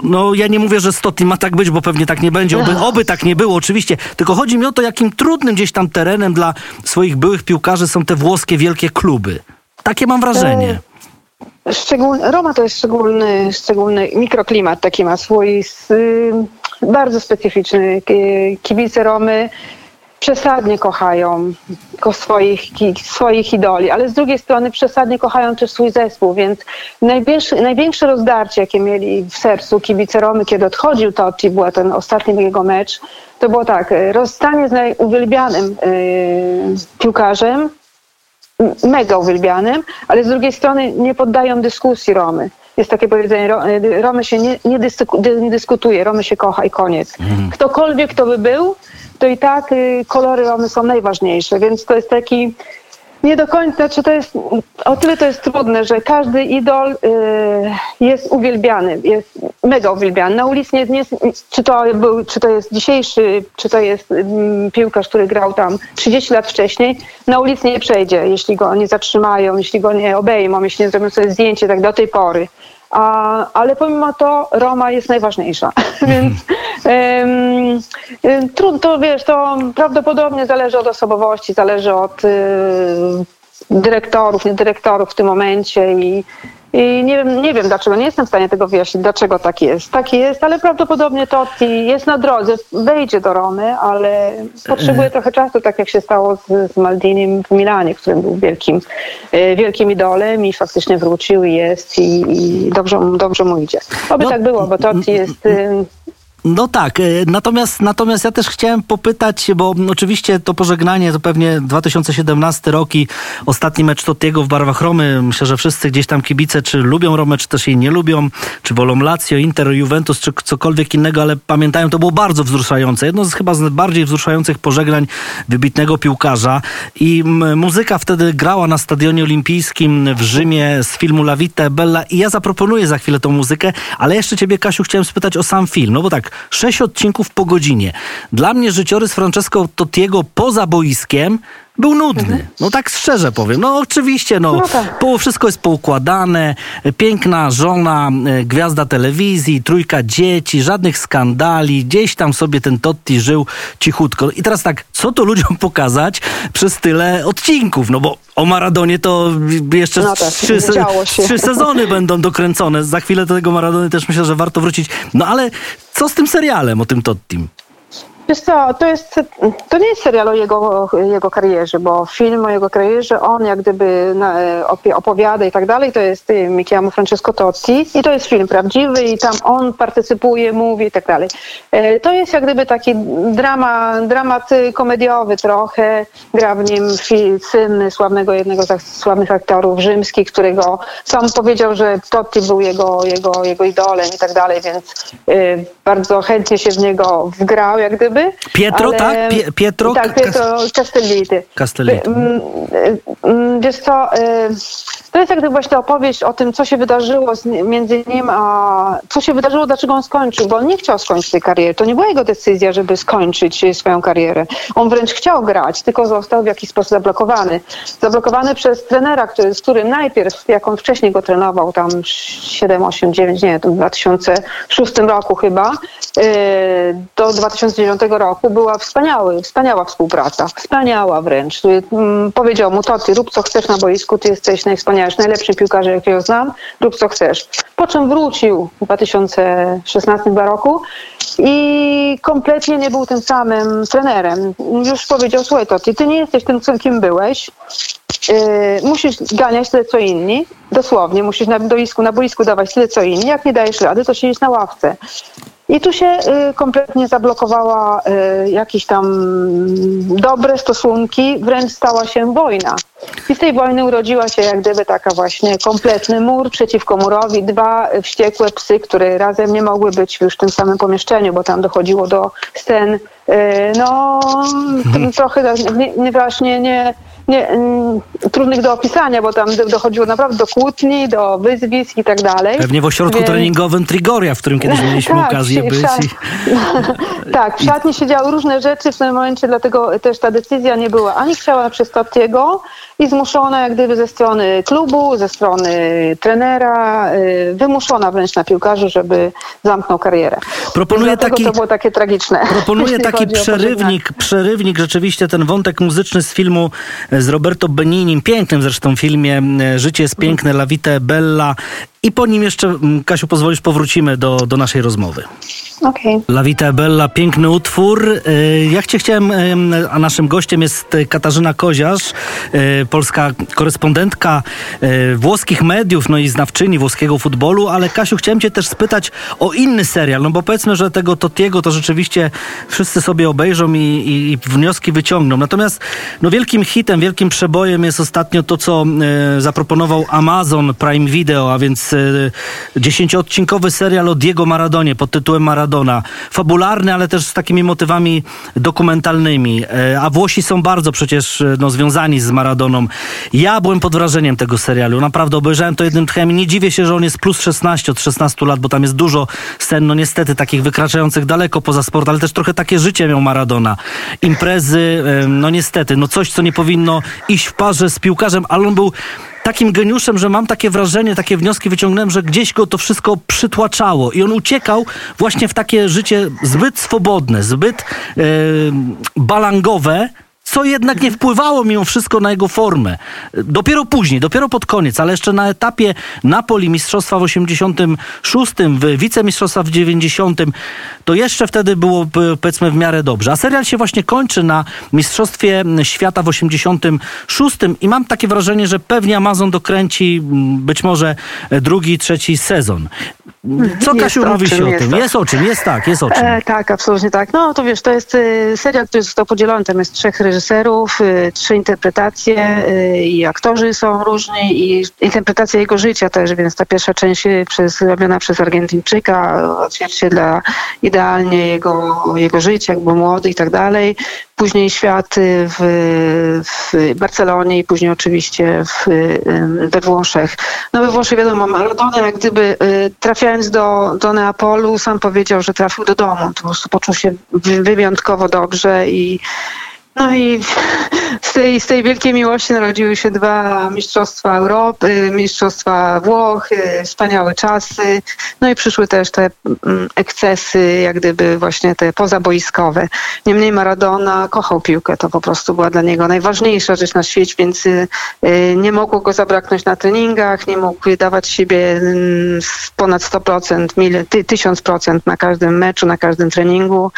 No ja nie mówię, że Stotti ma tak być, bo pewnie tak nie będzie. Oby, oby tak nie było, oczywiście. Tylko chodzi mi o to, jakim trudnym gdzieś tam terenem dla swoich byłych piłkarzy są te włoskie wielkie kluby. Takie mam wrażenie. Szczególny, Roma to jest szczególny, szczególny mikroklimat, taki ma swój y, bardzo specyficzny. Ki- Kibice Romy przesadnie kochają ko swoich, swoich idoli, ale z drugiej strony przesadnie kochają też swój zespół, więc największe, największe rozdarcie, jakie mieli w sercu kibice Romy, kiedy odchodził Totti, był ten ostatni jego mecz, to było tak, y, rozstanie z najuwielbianym y, piłkarzem, mega uwielbianym, ale z drugiej strony nie poddają dyskusji Romy. Jest takie powiedzenie, y, Romy się nie, nie, dyskutuje, Romy się kocha i koniec. Ktokolwiek to by był, to i tak y, kolory Romy są najważniejsze, więc to jest taki nie do końca, znaczy to jest, o tyle to jest trudne, że każdy idol y, jest uwielbiany, jest mega uwielbiany. Na ulicy nie, nie, czy, to był, czy to jest dzisiejszy, czy to jest mm, piłkarz, który grał tam 30 lat wcześniej, na ulicy nie przejdzie, jeśli go nie zatrzymają, jeśli go nie obejmą, jeśli nie zrobią sobie zdjęcie tak do tej pory. A, ale pomimo to Roma jest najważniejsza, więc em, trudno, wiesz, to prawdopodobnie zależy od osobowości, zależy od y, dyrektorów, nie dyrektorów w tym momencie i, i nie, wiem, nie wiem dlaczego, nie jestem w stanie tego wyjaśnić, dlaczego tak jest. Tak jest, ale prawdopodobnie Totti jest na drodze, wejdzie do Romy, ale potrzebuje trochę czasu, tak jak się stało z, z Maldinim w Milanie, którym był wielkim, e, wielkim idolem i faktycznie wrócił i jest i, i dobrze, dobrze mu idzie. Oby No, tak było, bo Totti jest... No tak, e, natomiast, natomiast ja też chciałem popytać, bo oczywiście to pożegnanie to pewnie 2017 rok i ostatni mecz Tottiego w barwach Romy. Myślę, że wszyscy gdzieś tam kibice, czy lubią Romę, czy też jej nie lubią, czy wolą Lazio, Inter, Juventus, czy cokolwiek innego, ale pamiętają, to było bardzo wzruszające. Jedno z chyba z bardziej wzruszających pożegnań wybitnego piłkarza i muzyka wtedy grała na Stadionie Olimpijskim w Rzymie z filmu La Vita e Bella i ja zaproponuję za chwilę tą muzykę, ale jeszcze ciebie, Kasiu, chciałem spytać o sam film. No bo tak, sześć odcinków po godzinie. Dla mnie życiorys Francesco Tottiego poza boiskiem Był nudny. No tak szczerze powiem. No oczywiście, no, No tak. wszystko jest poukładane. Piękna żona, e, gwiazda telewizji, trójka dzieci, żadnych skandali. Gdzieś tam sobie ten Totti żył cichutko. I teraz tak, co to ludziom pokazać przez tyle odcinków? No bo o Maradonie to jeszcze No tak, trzy, trzy sezony będą dokręcone. Za chwilę do tego Maradony też myślę, że warto wrócić. No ale co z tym serialem o tym Tottim? Wiesz co, to, jest, to nie jest serial o jego, jego karierze, bo film o jego karierze, on jak gdyby opowiada i tak dalej, to jest y, mi chiamo Francesco Totti i to jest film prawdziwy i tam on partycypuje, mówi i tak dalej. E, To jest jak gdyby taki drama, dramat y, komediowy trochę, gra w nim syn sławnego, jednego z sławnych aktorów rzymskich, którego sam powiedział, że Totti był jego, jego, jego idolem i tak dalej, więc y, bardzo chętnie się w niego wgrał jak gdyby. Pietro, tak? Pie- Pietro Tak, Pietro Castelliti. Castelliti. Mm, mm, Wiesz co, y, to jest jak gdyby właśnie opowieść o tym, co się wydarzyło między nim a... Co się wydarzyło, dlaczego on skończył, bo on nie chciał skończyć tej kariery. To nie była jego decyzja, żeby skończyć y, swoją karierę. On wręcz chciał grać, tylko został w jakiś sposób zablokowany. Zablokowany przez trenera, który, z którym najpierw, jak on wcześniej go trenował, tam 7, 8, 9, nie, w 2006 roku chyba, y, do 2009 roku była wspaniały, wspaniała współpraca. Wspaniała wręcz. Mm, Powiedział mu, to ty rób co chcesz na boisku, ty jesteś najwspanialszy, najlepszy piłkarz, jakiego znam, rób co chcesz. Po czym wrócił w 2016 chyba roku i kompletnie nie był tym samym trenerem. Już powiedział, słuchaj Totti, ty nie jesteś tym, kim byłeś, Yy, musisz ganiać tyle co inni, dosłownie, musisz na boisku, na boisku dawać tyle co inni. Jak nie dajesz rady, to siedzisz na ławce. I tu się y, kompletnie zablokowała y, jakieś tam dobre stosunki, wręcz stała się wojna. I z tej wojny urodziła się jak gdyby taka właśnie kompletny mur przeciwko murowi, dwa wściekłe psy, które razem nie mogły być już w tym samym pomieszczeniu, bo tam dochodziło do scen, y, no t- trochę nie, nie właśnie nie, nie, mm, trudnych do opisania, bo tam do- dochodziło naprawdę do kłótni, do wyzwisk i tak dalej. Pewnie w ośrodku Więc- treningowym Trigoria, w którym kiedyś mieliśmy Tak, okazję w być. I... tak, w szatni się działy różne rzeczy w tym momencie, dlatego też ta decyzja nie była ani chciała przez Tottiego i zmuszona jak gdyby ze strony klubu, ze strony trenera, y, wymuszona wręcz na piłkarzu, żeby zamknął karierę. Proponuję taki- to było takie tragiczne. Proponuję taki o pożegnanie. przerywnik, przerywnik, rzeczywiście ten wątek muzyczny z filmu e, z Roberto Beninim, pięknym zresztą filmie e, Życie jest piękne, La Vita Bella i po nim jeszcze, Kasiu, pozwolisz, powrócimy do, do naszej rozmowy. Okej. La Vita è Bella, piękny utwór. E, Ja cię chciałem, em, a naszym gościem jest e, Katarzyna Koziarz, e, polska korespondentka e, włoskich mediów, no i znawczyni włoskiego futbolu, ale Kasiu, chciałem cię też spytać o inny serial, no bo powiedzmy, że tego Totiego to rzeczywiście wszyscy sobie obejrzą i, i, i wnioski wyciągną. Natomiast no wielkim hitem, wielkim przebojem jest ostatnio to, co e, zaproponował Amazon Prime Video, a więc e, dziesięcioodcinkowy serial o Diego Maradonie pod tytułem Maradona. Fabularny, ale też z takimi motywami dokumentalnymi. E, A Włosi są bardzo przecież e, no, związani z Maradoną. Ja byłem pod wrażeniem tego serialu. Naprawdę obejrzałem to jednym tchem i nie dziwię się, że on jest plus 16 od 16 lat, bo tam jest dużo scen, no niestety takich wykraczających daleko poza sport, ale też trochę takie życie miał Maradona. Imprezy, e, no niestety, no coś, co nie powinno iść w parze z piłkarzem, ale on był takim geniuszem, że mam takie wrażenie, takie wnioski wyciągnąłem, że gdzieś go to wszystko przytłaczało. I on uciekał właśnie w takie życie zbyt swobodne, zbyt e, balangowe, co jednak nie wpływało mimo wszystko na jego formę. Dopiero później, dopiero pod koniec, ale jeszcze na etapie Napoli Mistrzostwa w 86, w wicemistrzostwa w 90, to jeszcze wtedy było powiedzmy w miarę dobrze. A serial się właśnie kończy na Mistrzostwie Świata w 86 i mam takie wrażenie, że pewnie Amazon dokręci mm, być może drugi, trzeci sezon. Co Jest Kasiu mówi się o jest tym? o- Jest o czym, jest tak, jest o czym. E, tak, absolutnie tak. No to wiesz, to jest y, serial, który został podzielony. Tam jest trzech reżyserów, y, trzy interpretacje y, i aktorzy są różni i interpretacja jego życia też, więc ta pierwsza część y, przez, robiona przez Argentyńczyka odzwierciedla idealnie jego, jego życie, jak był młody i tak dalej. Później świat w, w Barcelonie i później oczywiście w, we Włoszech. No we Włoszech wiadomo, Maradona jak gdyby trafiając do, do Neapolu sam powiedział, że trafił do domu. Po prostu poczuł się wy- wyjątkowo dobrze i No i z tej, z tej wielkiej miłości narodziły się dwa mistrzostwa Europy, mistrzostwa Włoch, y, wspaniałe czasy. No i przyszły też te mm, ekscesy, jak gdyby właśnie te pozaboiskowe. Niemniej Maradona kochał piłkę, to po prostu była dla niego najważniejsza rzecz na świecie, więc y, y, nie mogło go zabraknąć na treningach, nie mógł dawać siebie mm, ponad 100%, mil, ty, 1000% na każdym meczu, na każdym treningu.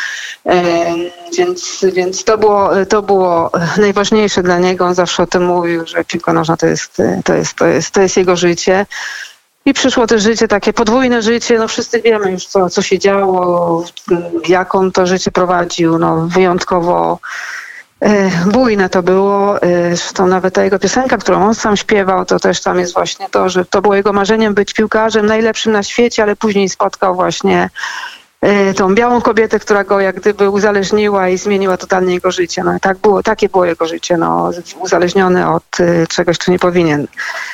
Więc, więc to, było, to było najważniejsze dla niego. On zawsze o tym mówił, że piłka nożna to jest, to jest, to jest, to jest jego życie. I przyszło też życie, takie podwójne życie. No wszyscy wiemy już, co, co się działo, jak on to życie prowadził. No, wyjątkowo e, bujne to było. E, Zresztą nawet ta jego piosenka, którą on sam śpiewał, to też tam jest właśnie to, że to było jego marzeniem być piłkarzem najlepszym na świecie, ale później spotkał właśnie tą białą kobietę, która go jak gdyby uzależniła i zmieniła totalnie jego życie. No, tak było, takie było jego życie, no, uzależniony od e, czegoś, co nie powinien.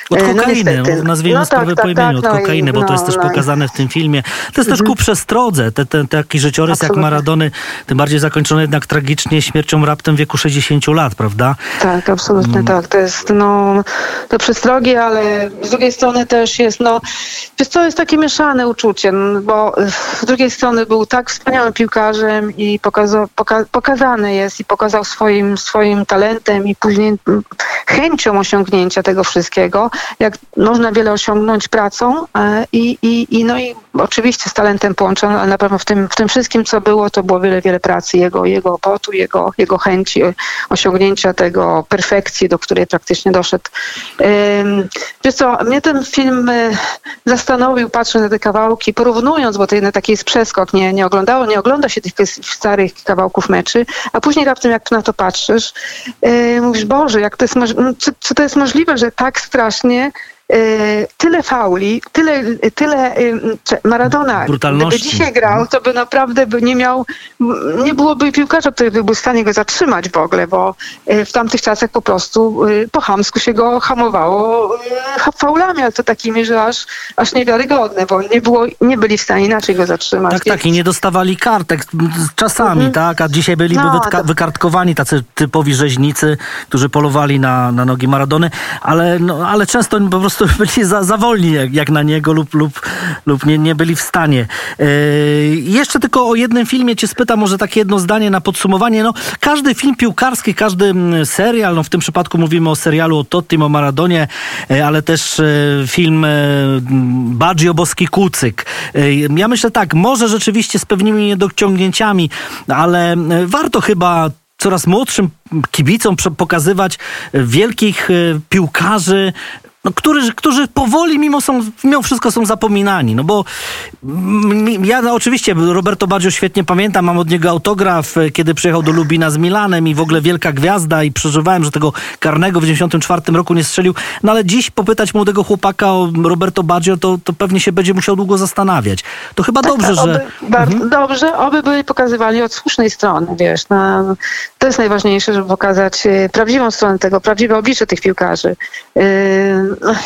Od E, no kokainy, niestety. nazwijmy No sprawę tak, po tak, imieniu, tak, od no kokainy, bo to jest no, też no pokazane w tym filmie. To jest też ku przestrodze, te, te, taki życiorys jak Absolutnie. Maradony, tym bardziej zakończony jednak tragicznie śmiercią raptem w wieku 60 lat, prawda? Tak, absolutnie Mm. tak. To jest no, to przestrogi, ale z drugiej strony też jest, no, co, jest takie mieszane uczucie, no, bo y, z drugiej strony był tak wspaniałym piłkarzem i pokazał, poka, pokazany jest i pokazał swoim, swoim talentem i później mm, chęcią osiągnięcia tego wszystkiego, jak można wiele osiągnąć pracą e, i, i, i no i oczywiście z talentem połączono, ale na pewno w tym, w tym wszystkim, co było, to było wiele, wiele pracy jego, jego potu, jego, jego chęci osiągnięcia tego perfekcji, do której praktycznie doszedł. Wiesz co, mnie ten film e, zastanowił, patrząc na te kawałki, porównując, bo to jednak taki jest przeskok, nie, nie oglądało, nie ogląda się tych starych kawałków meczy, a później raptem jak na to patrzysz, e, mówisz, Boże, jak to jest, moż- no, czy, czy to jest możliwe, że tak strasznie tyle fauli, tyle, tyle cze- Maradona, gdyby dzisiaj grał, to by naprawdę by nie miał, nie byłoby piłkarza, który by był w stanie go zatrzymać w ogóle, bo y, w tamtych czasach po prostu y, po chamsku się go hamowało y, faulami, ale to takimi, że aż, aż niewiarygodne, bo nie, było, nie byli w stanie inaczej go zatrzymać. Tak, Więc- tak, i nie dostawali kartek m, czasami, tak, a dzisiaj byliby No, to- wykartkowani tacy typowi rzeźnicy, którzy polowali na, na nogi Maradony, ale, no, ale często po prostu byli za, za wolni jak, jak na niego lub, lub, lub nie, nie byli w stanie. Yy, jeszcze tylko o jednym filmie cię spytam, może takie jedno zdanie na podsumowanie. No, każdy film piłkarski, każdy mm, serial, no w tym przypadku mówimy o serialu o Tottim, o Maradonie, e, ale też e, film Baggio Boski Kucyk. Ja myślę tak, może rzeczywiście z pewnymi niedociągnięciami, ale warto chyba coraz młodszym kibicom pokazywać wielkich piłkarzy, no, którzy, którzy powoli mimo, są, mimo wszystko są zapominani. No bo mm, ja no, oczywiście Roberto Baggio świetnie pamiętam, mam od niego autograf, e, kiedy przyjechał do Lubina z Milanem i w ogóle wielka gwiazda i przeżywałem, że tego karnego w 94 roku nie strzelił. No ale dziś popytać młodego chłopaka o Roberto Baggio, to, to pewnie się będzie musiał długo zastanawiać. To chyba dobrze, Tak, że... Oby, bardzo dobrze, oby byli pokazywani od słusznej strony, wiesz. Na, to jest najważniejsze, żeby pokazać e, prawdziwą stronę tego, prawdziwe oblicze tych piłkarzy. No,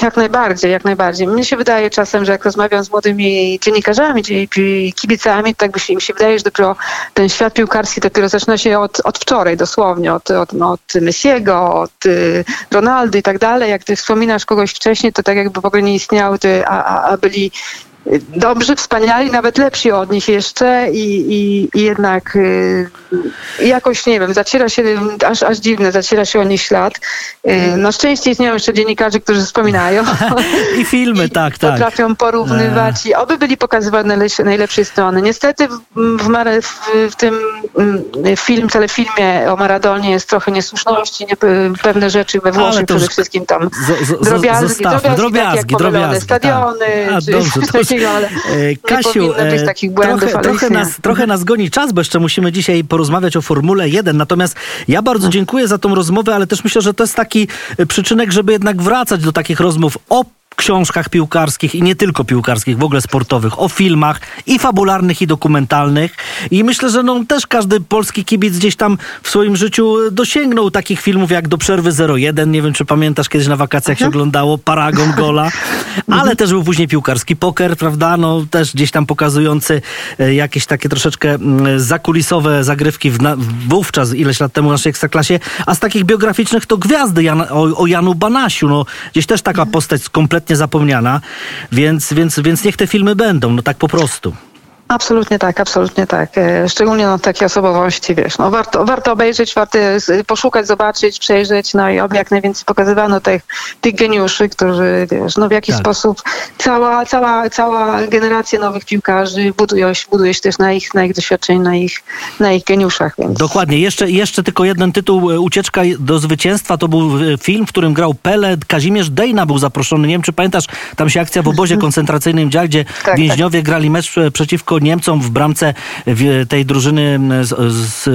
jak najbardziej, jak najbardziej. Mnie się wydaje czasem, że jak rozmawiam z młodymi dziennikarzami, kibicami, tak by się, mi się wydaje, że dopiero ten świat piłkarski dopiero zaczyna się od, od wczoraj dosłownie, od, od, no, od Messiego, od y, Ronaldo i tak dalej. Jak ty wspominasz kogoś wcześniej, to tak jakby w ogóle nie istniały, ty, a, a, a byli dobrzy, wspaniali, nawet lepsi od nich jeszcze i, i, i jednak y, jakoś, nie wiem, zaciera się, aż, aż dziwne, zaciera się o nich ślad. Y, no szczęście istnieją jeszcze dziennikarzy, którzy wspominają. I filmy, I tak, tak. Potrafią porównywać i oby byli pokazywani najlepsze, najlepszej strony. Niestety w, w, w, tym mm, film, telefilmie o Maradonie jest trochę niesłuszności, nie, pewne rzeczy we Włoszech przede wszystkim tam z- z- drobiazgi, zostawmy. drobiazgi, tak jak drobiazgi, pomylone drobiazgi, stadiony, tak. A, czy dobrze, coś to już, ale e, Kasiu, powinno być e, takich błędów, trochę, ale trochę, nas, trochę nas goni czas, bo jeszcze musimy dzisiaj porozmawiać o Formule 1. Natomiast ja bardzo dziękuję za tą rozmowę, ale też myślę, że to jest taki e, przyczynek, żeby jednak wracać do takich rozmów o książkach piłkarskich i nie tylko piłkarskich, w ogóle sportowych, o filmach i fabularnych, i dokumentalnych. I myślę, że no, też każdy polski kibic gdzieś tam w swoim życiu dosięgnął takich filmów jak Do Przerwy 01. Nie wiem, czy pamiętasz, kiedyś na wakacjach się oglądało Paragon Gola, ale też był później piłkarski poker, prawda? No też gdzieś tam pokazujący e, jakieś takie troszeczkę mm, zakulisowe zagrywki w na, wówczas, ileś lat temu w naszej ekstraklasie. A z takich biograficznych to Gwiazdy o, o Janu Banasiu. No, gdzieś też taka postać kompletnie zapomniana, więc, więc, więc niech te filmy będą, no tak po prostu. Absolutnie tak, absolutnie tak. E, Szczególnie no, takie osobowości, wiesz, no warto, warto obejrzeć, warto poszukać, zobaczyć, przejrzeć, no i oby jak najwięcej pokazywano tych, tych geniuszy, którzy, wiesz, no w jakiś Tak. sposób cała, cała, cała generacja nowych piłkarzy buduje, się- buduje się też na ich, na ich doświadczeniu, na ich, na ich geniuszach, więc... Dokładnie. Jeszcze, jeszcze tylko jeden tytuł. e, Ucieczka do zwycięstwa. To był e, film, w którym grał Pele. Kazimierz Dejna był zaproszony. Nie wiem, czy pamiętasz, tam się akcja w obozie koncentracyjnym działa, gdzie tak. więźniowie grali mecz e, przeciwko Niemcom w bramce tej drużyny z, z,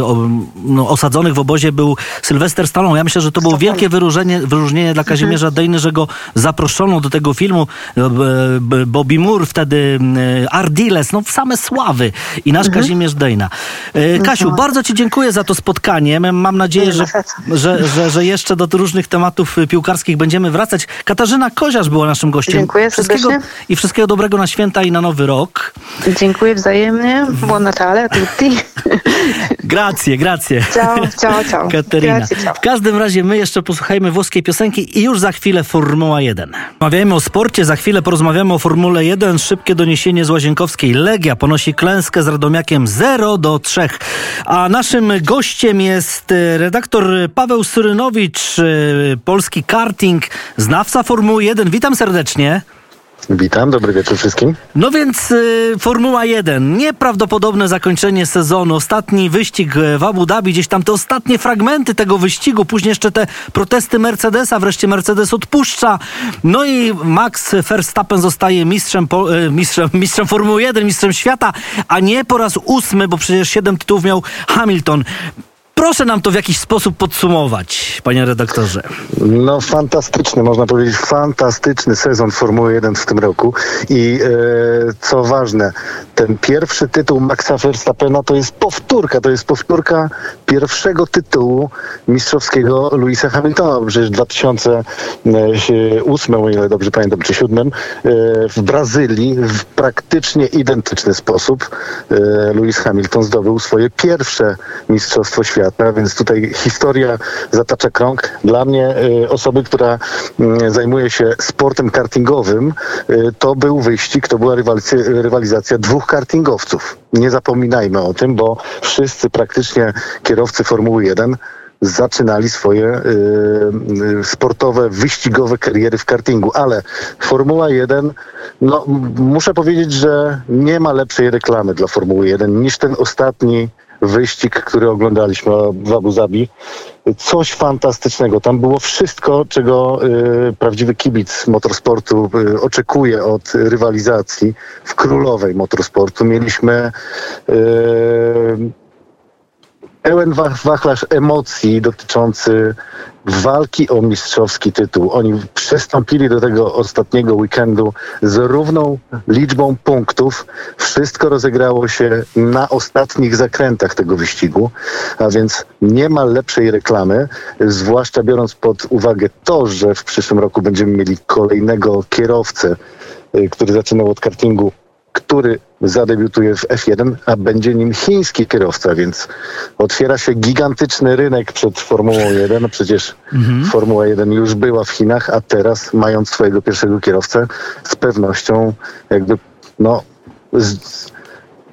no, osadzonych w obozie był Sylwester Stallone. Ja myślę, że to było wielkie wyróżnienie, wyróżnienie dla Kazimierza Dejny, że go zaproszono do tego filmu. E, Bobby Moore, wtedy Ardiles, no same sławy. I nasz Kazimierz Dejna. E, Kasiu, bardzo Ci dziękuję za to spotkanie. Mam nadzieję, że, że, że, że jeszcze do różnych tematów y, piłkarskich będziemy wracać. Katarzyna Koziarz była naszym gościem. Dziękuję wszystkiego, serdecznie. I wszystkiego dobrego na święta i na nowy rok. Dziękuję wzajemnie, buon Natale a tutti. Grazie, grazie. Ciao, ciao, ciao. Katerina. Grazie, ciao. W każdym razie my jeszcze posłuchajmy włoskiej piosenki i już za chwilę Formuła 1. Rozmawiajmy o sporcie, za chwilę porozmawiamy o Formule 1. Szybkie doniesienie z Łazienkowskiej. Legia ponosi klęskę z Radomiakiem 0 do 3. A naszym gościem jest e, redaktor Paweł Surynowicz, e, polski karting, znawca Formuły 1. Witam serdecznie. Witam, dobry wieczór wszystkim. No więc y, Formuła 1, nieprawdopodobne zakończenie sezonu, ostatni wyścig e, w Abu Dhabi, gdzieś tam te ostatnie fragmenty tego wyścigu, później jeszcze te protesty Mercedesa, wreszcie Mercedes odpuszcza, no i Max Verstappen zostaje mistrzem, po, e, mistrzem, mistrzem Formuły 1, mistrzem świata, a nie po raz ósmy, bo przecież siedem tytułów miał Hamilton. Proszę nam to w jakiś sposób podsumować, panie redaktorze. No fantastyczny, można powiedzieć, fantastyczny sezon Formuły 1 w tym roku. I e, co ważne, ten pierwszy tytuł Maxa Verstappena to jest powtórka, to jest powtórka pierwszego tytułu mistrzowskiego Louisa Hamiltona, przecież w 2008, o ile dobrze pamiętam, czy 2007, e, w Brazylii w praktycznie identyczny sposób e, Lewis Hamilton zdobył swoje pierwsze mistrzostwo świata, więc tutaj historia zatacza krąg. Dla mnie e, osoby, która mm, zajmuje się sportem kartingowym, e, to był wyścig, to była rywalizacja, dwóch kartingowców. Nie zapominajmy o tym, bo wszyscy praktycznie kierowcy Formuły 1 zaczynali swoje y, y, sportowe, wyścigowe kariery w kartingu, ale Formuła 1, no muszę powiedzieć, że nie ma lepszej reklamy dla Formuły 1 niż ten ostatni wyścig, który oglądaliśmy w Abu Zabi. Coś fantastycznego. Tam było wszystko, czego y, prawdziwy kibic motorsportu y, oczekuje od rywalizacji w królowej motorsportu. Mieliśmy y, pełen wa- wachlarz emocji dotyczący walki o mistrzowski tytuł. Oni przystąpili do tego ostatniego weekendu z równą liczbą punktów. Wszystko rozegrało się na ostatnich zakrętach tego wyścigu, a więc nie ma lepszej reklamy, zwłaszcza biorąc pod uwagę to, że w przyszłym roku będziemy mieli kolejnego kierowcę, y, który zaczynał od kartingu który zadebiutuje w F1, a będzie nim chiński kierowca, więc otwiera się gigantyczny rynek przed Formułą 1. No Przecież Formuła 1 już była w Chinach, a teraz, mając swojego pierwszego kierowcę, z pewnością jakby no, z,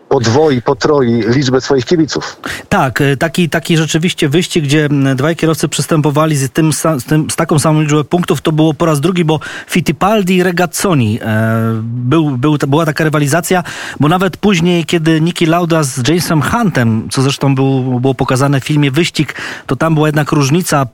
podwoi, potroi liczbę swoich kibiców. Tak, e, taki, taki rzeczywiście wyścig, gdzie dwaj kierowcy przystępowali z, tym, z, tym, z taką samą liczbą punktów, to było po raz drugi, bo Fittipaldi i Regazzoni e, był, był, była taka rywalizacja, bo nawet później, kiedy Niki Lauda z Jamesem Huntem, co zresztą był, było pokazane w filmie Wyścig, to tam była jednak różnica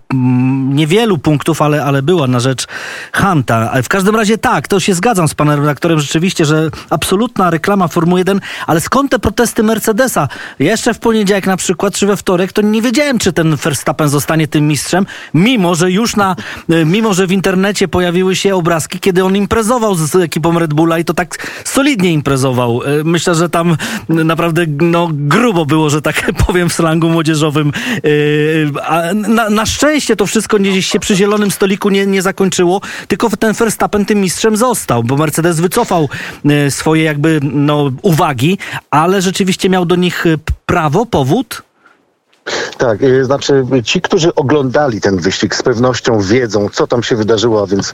niewielu punktów, ale, ale była na rzecz Hunta. W każdym razie tak, to się zgadzam z panem redaktorem rzeczywiście, że absolutna reklama Formuły 1, ale skąd stąd te protesty Mercedesa. Jeszcze w poniedziałek na przykład, czy we wtorek, to nie wiedziałem, czy ten Verstappen zostanie tym mistrzem, mimo że już na, e, mimo że w internecie pojawiły się obrazki, kiedy on imprezował z ekipą Red Bulla i to tak solidnie imprezował. E, Myślę, że tam naprawdę no, grubo było, że tak powiem w slangu młodzieżowym. E, Na, na szczęście to wszystko gdzieś się przy zielonym stoliku nie, nie zakończyło, tylko ten Verstappen tym mistrzem został, bo Mercedes wycofał swoje jakby no, uwagi, ale rzeczywiście miał do nich e, prawo, powód? Tak, y, znaczy ci, którzy oglądali ten wyścig z pewnością wiedzą, co tam się wydarzyło, a więc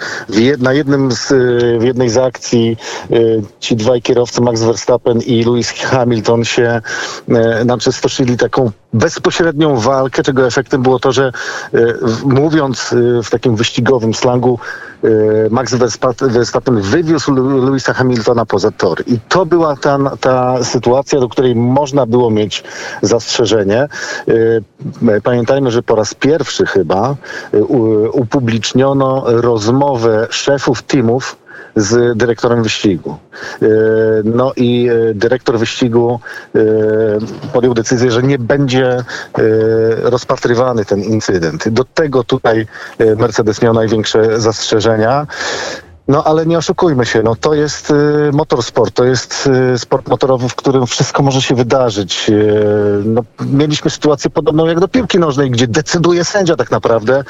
na jednym z, y, w jednej z akcji y, ci dwaj kierowcy, Max Verstappen i Lewis Hamilton się y, znaczy stoczyli taką bezpośrednią walkę, czego efektem było to, że w- mówiąc y, w takim wyścigowym slangu y, Max Verstappen wywiózł Lewisa Hamiltona poza tor. I to była ta, ta sytuacja, do której można było mieć zastrzeżenie. Pamiętajmy, że po raz pierwszy chyba upubliczniono rozmowę szefów teamów z dyrektorem wyścigu. Y, No i y, dyrektor wyścigu y, podjął decyzję, że nie będzie rozpatrywany ten incydent. Do tego tutaj Mercedes miał największe zastrzeżenia. No ale nie oszukujmy się, no to jest y, motorsport, to jest y, sport motorowy, w którym wszystko może się wydarzyć. Y, no, mieliśmy sytuację podobną jak do piłki nożnej, gdzie decyduje sędzia tak naprawdę.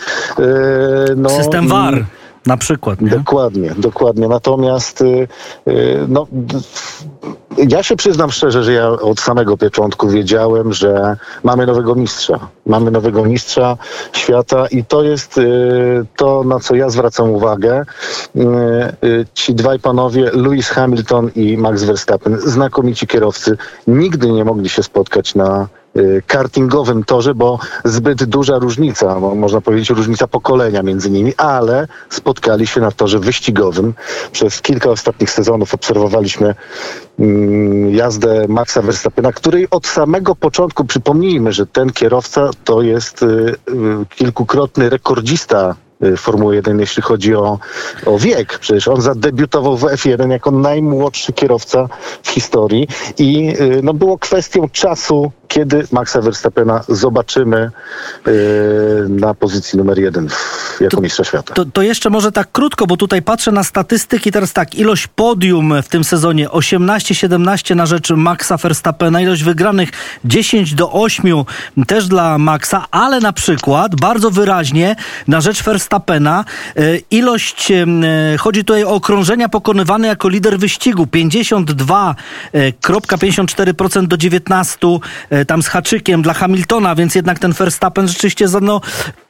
No, System i- VAR na przykład, nie? Dokładnie, dokładnie. Natomiast y, y, no, ja się przyznam szczerze, że ja od samego początku wiedziałem, że mamy nowego mistrza. Mamy nowego mistrza świata i to jest y, to, na co ja zwracam uwagę. Ci dwaj panowie, Lewis Hamilton i Max Verstappen, znakomici kierowcy, nigdy nie mogli się spotkać na kartingowym torze, bo zbyt duża różnica, mo- można powiedzieć różnica pokolenia między nimi, ale spotkali się na torze wyścigowym. Przez kilka ostatnich sezonów obserwowaliśmy mm, jazdę Maxa Verstappena, której od samego początku, przypomnijmy, że ten kierowca to jest y, y, kilkukrotny rekordzista y, Formuły 1, jeśli chodzi o, o wiek. Przecież on zadebiutował w F1 jako najmłodszy kierowca w historii i y, no, było kwestią czasu, kiedy Maxa Verstappena zobaczymy y, na pozycji numer jeden w, jako To- mistrza świata. To, to jeszcze może tak krótko, bo tutaj patrzę na statystyki. Teraz tak, ilość podium w tym sezonie 18-17 na rzecz Maxa Verstappena, ilość wygranych 10 do 8 też dla Maxa, ale na przykład bardzo wyraźnie na rzecz Verstappena e, ilość, e, chodzi tutaj o okrążenia pokonywane jako lider wyścigu. 52,54% do 19 e, tam z haczykiem dla Hamiltona, więc jednak ten Verstappen rzeczywiście, no,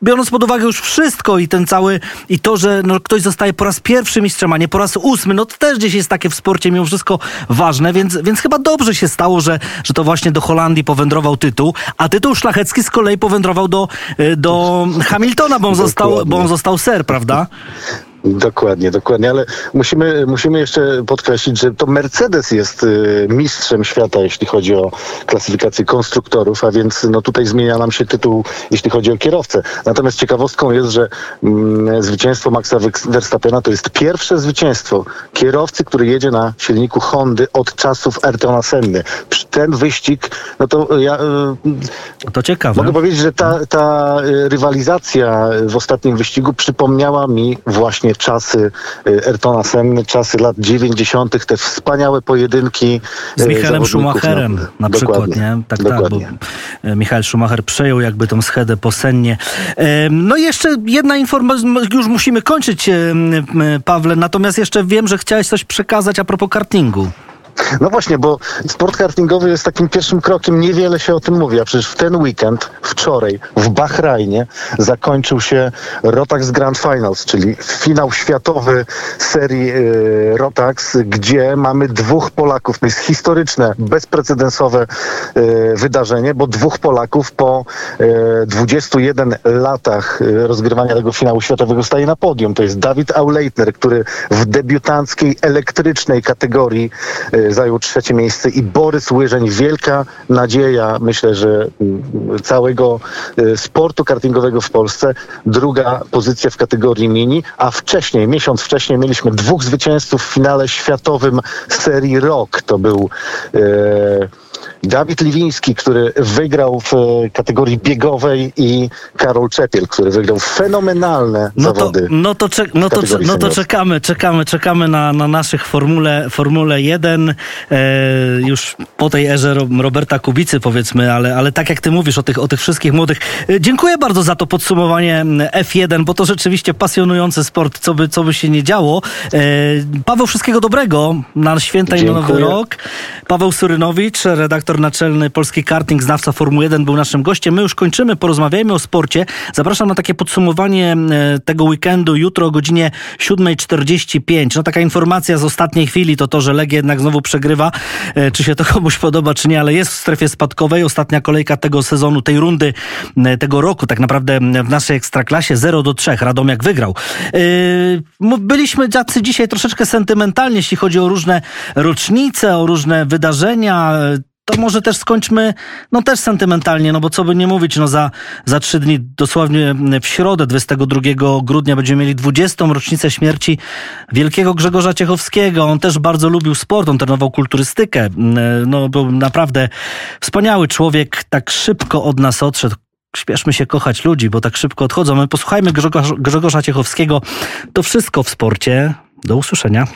biorąc pod uwagę już wszystko i ten cały, i to, że no, ktoś zostaje po raz pierwszy mistrzem, a nie po raz ósmy, no to też gdzieś jest takie w sporcie mimo wszystko ważne, więc, więc chyba dobrze się stało, że, że to właśnie do Holandii powędrował tytuł, a tytuł szlachecki z kolei powędrował do, e, do Hamiltona, bo on, został, bo on został ser, prawda? Dokładnie, dokładnie, ale musimy, musimy jeszcze podkreślić, że to Mercedes jest y, mistrzem świata, jeśli chodzi o klasyfikację konstruktorów, a więc no, tutaj zmienia nam się tytuł, jeśli chodzi o kierowcę. Natomiast ciekawostką jest, że mm, zwycięstwo Maxa Verstappena to jest pierwsze zwycięstwo kierowcy, który jedzie na silniku Hondy od czasów Ayrtona Senny. Ten wyścig, no to ja y, To ciekawe. Mogę powiedzieć, że ta, ta rywalizacja w ostatnim wyścigu przypomniała mi właśnie czasy y, Ayrtona Senny, czasy lat 90., te wspaniałe pojedynki Z y, Michaelem zawodników Schumacherem na przykład, Dokładnie, nie? Tak, dokładnie. tak, bo e, Michael Schumacher przejął jakby tą schedę po sennie. No i jeszcze jedna informacja, już musimy kończyć, Pawle, natomiast jeszcze wiem, że chciałeś coś przekazać a propos kartingu. No właśnie, bo sport kartingowy jest takim pierwszym krokiem, niewiele się o tym mówi, a przecież w ten weekend, wczoraj, w Bahrajnie zakończył się Rotax Grand Finals, czyli finał światowy serii y, Rotax, gdzie mamy dwóch Polaków. To jest historyczne, bezprecedensowe y, wydarzenie, bo dwóch Polaków po y, 21 latach y, rozgrywania tego finału światowego staje na podium. To jest Dawid Auleitner, który w debiutanckiej, elektrycznej kategorii e, zajął trzecie miejsce i Borys Łyżeń, wielka nadzieja, myślę, że mm, całego e, sportu kartingowego w Polsce. Druga pozycja w kategorii mini, a wcześniej, miesiąc wcześniej mieliśmy dwóch zwycięzców w finale światowym serii ROK. To był e, Dawid Liwiński, który wygrał w e, kategorii biegowej i Karol Czepiel, który wygrał fenomenalne No to, zawody. no to, czek- no to, no to czekamy, czekamy, czekamy na, na naszych Formule, Formule 1 e, już po tej erze Ro- Roberta Kubicy powiedzmy, ale, ale tak jak ty mówisz o tych, o tych wszystkich młodych. E, dziękuję bardzo za to podsumowanie m, F1, bo to rzeczywiście pasjonujący sport, co by, co by się nie działo. E, Paweł, wszystkiego dobrego na święta i na Nowy. Rok. Paweł Surynowicz, redaktor naczelny Polski Karting, znawca Formuły 1, był naszym gościem. My już kończymy, porozmawiajmy o sporcie. Zapraszam na takie podsumowanie e, tego weekendu jutro o godzinie 7.45. No taka informacja z ostatniej chwili to to, że Legia jednak znowu przegrywa. E, Czy się to komuś podoba, czy nie, ale jest w strefie spadkowej. Ostatnia kolejka tego sezonu, tej rundy, e, tego roku, tak naprawdę w naszej ekstraklasie 0 do 3. Radomiak wygrał. Byliśmy tacy dzisiaj troszeczkę sentymentalni, jeśli chodzi o różne rocznice, o różne wydarzenia. To może też skończmy, no też sentymentalnie, no bo co by nie mówić, no za, za trzy dni, dosłownie w środę, 22 grudnia będziemy mieli 20. rocznicę śmierci wielkiego Grzegorza Ciechowskiego. On też bardzo lubił sport, on trenował kulturystykę. No był naprawdę wspaniały człowiek, tak szybko od nas odszedł. Śpieszmy się kochać ludzi, bo tak szybko odchodzą. My posłuchajmy Grzegorza Ciechowskiego. To wszystko w sporcie. Do usłyszenia.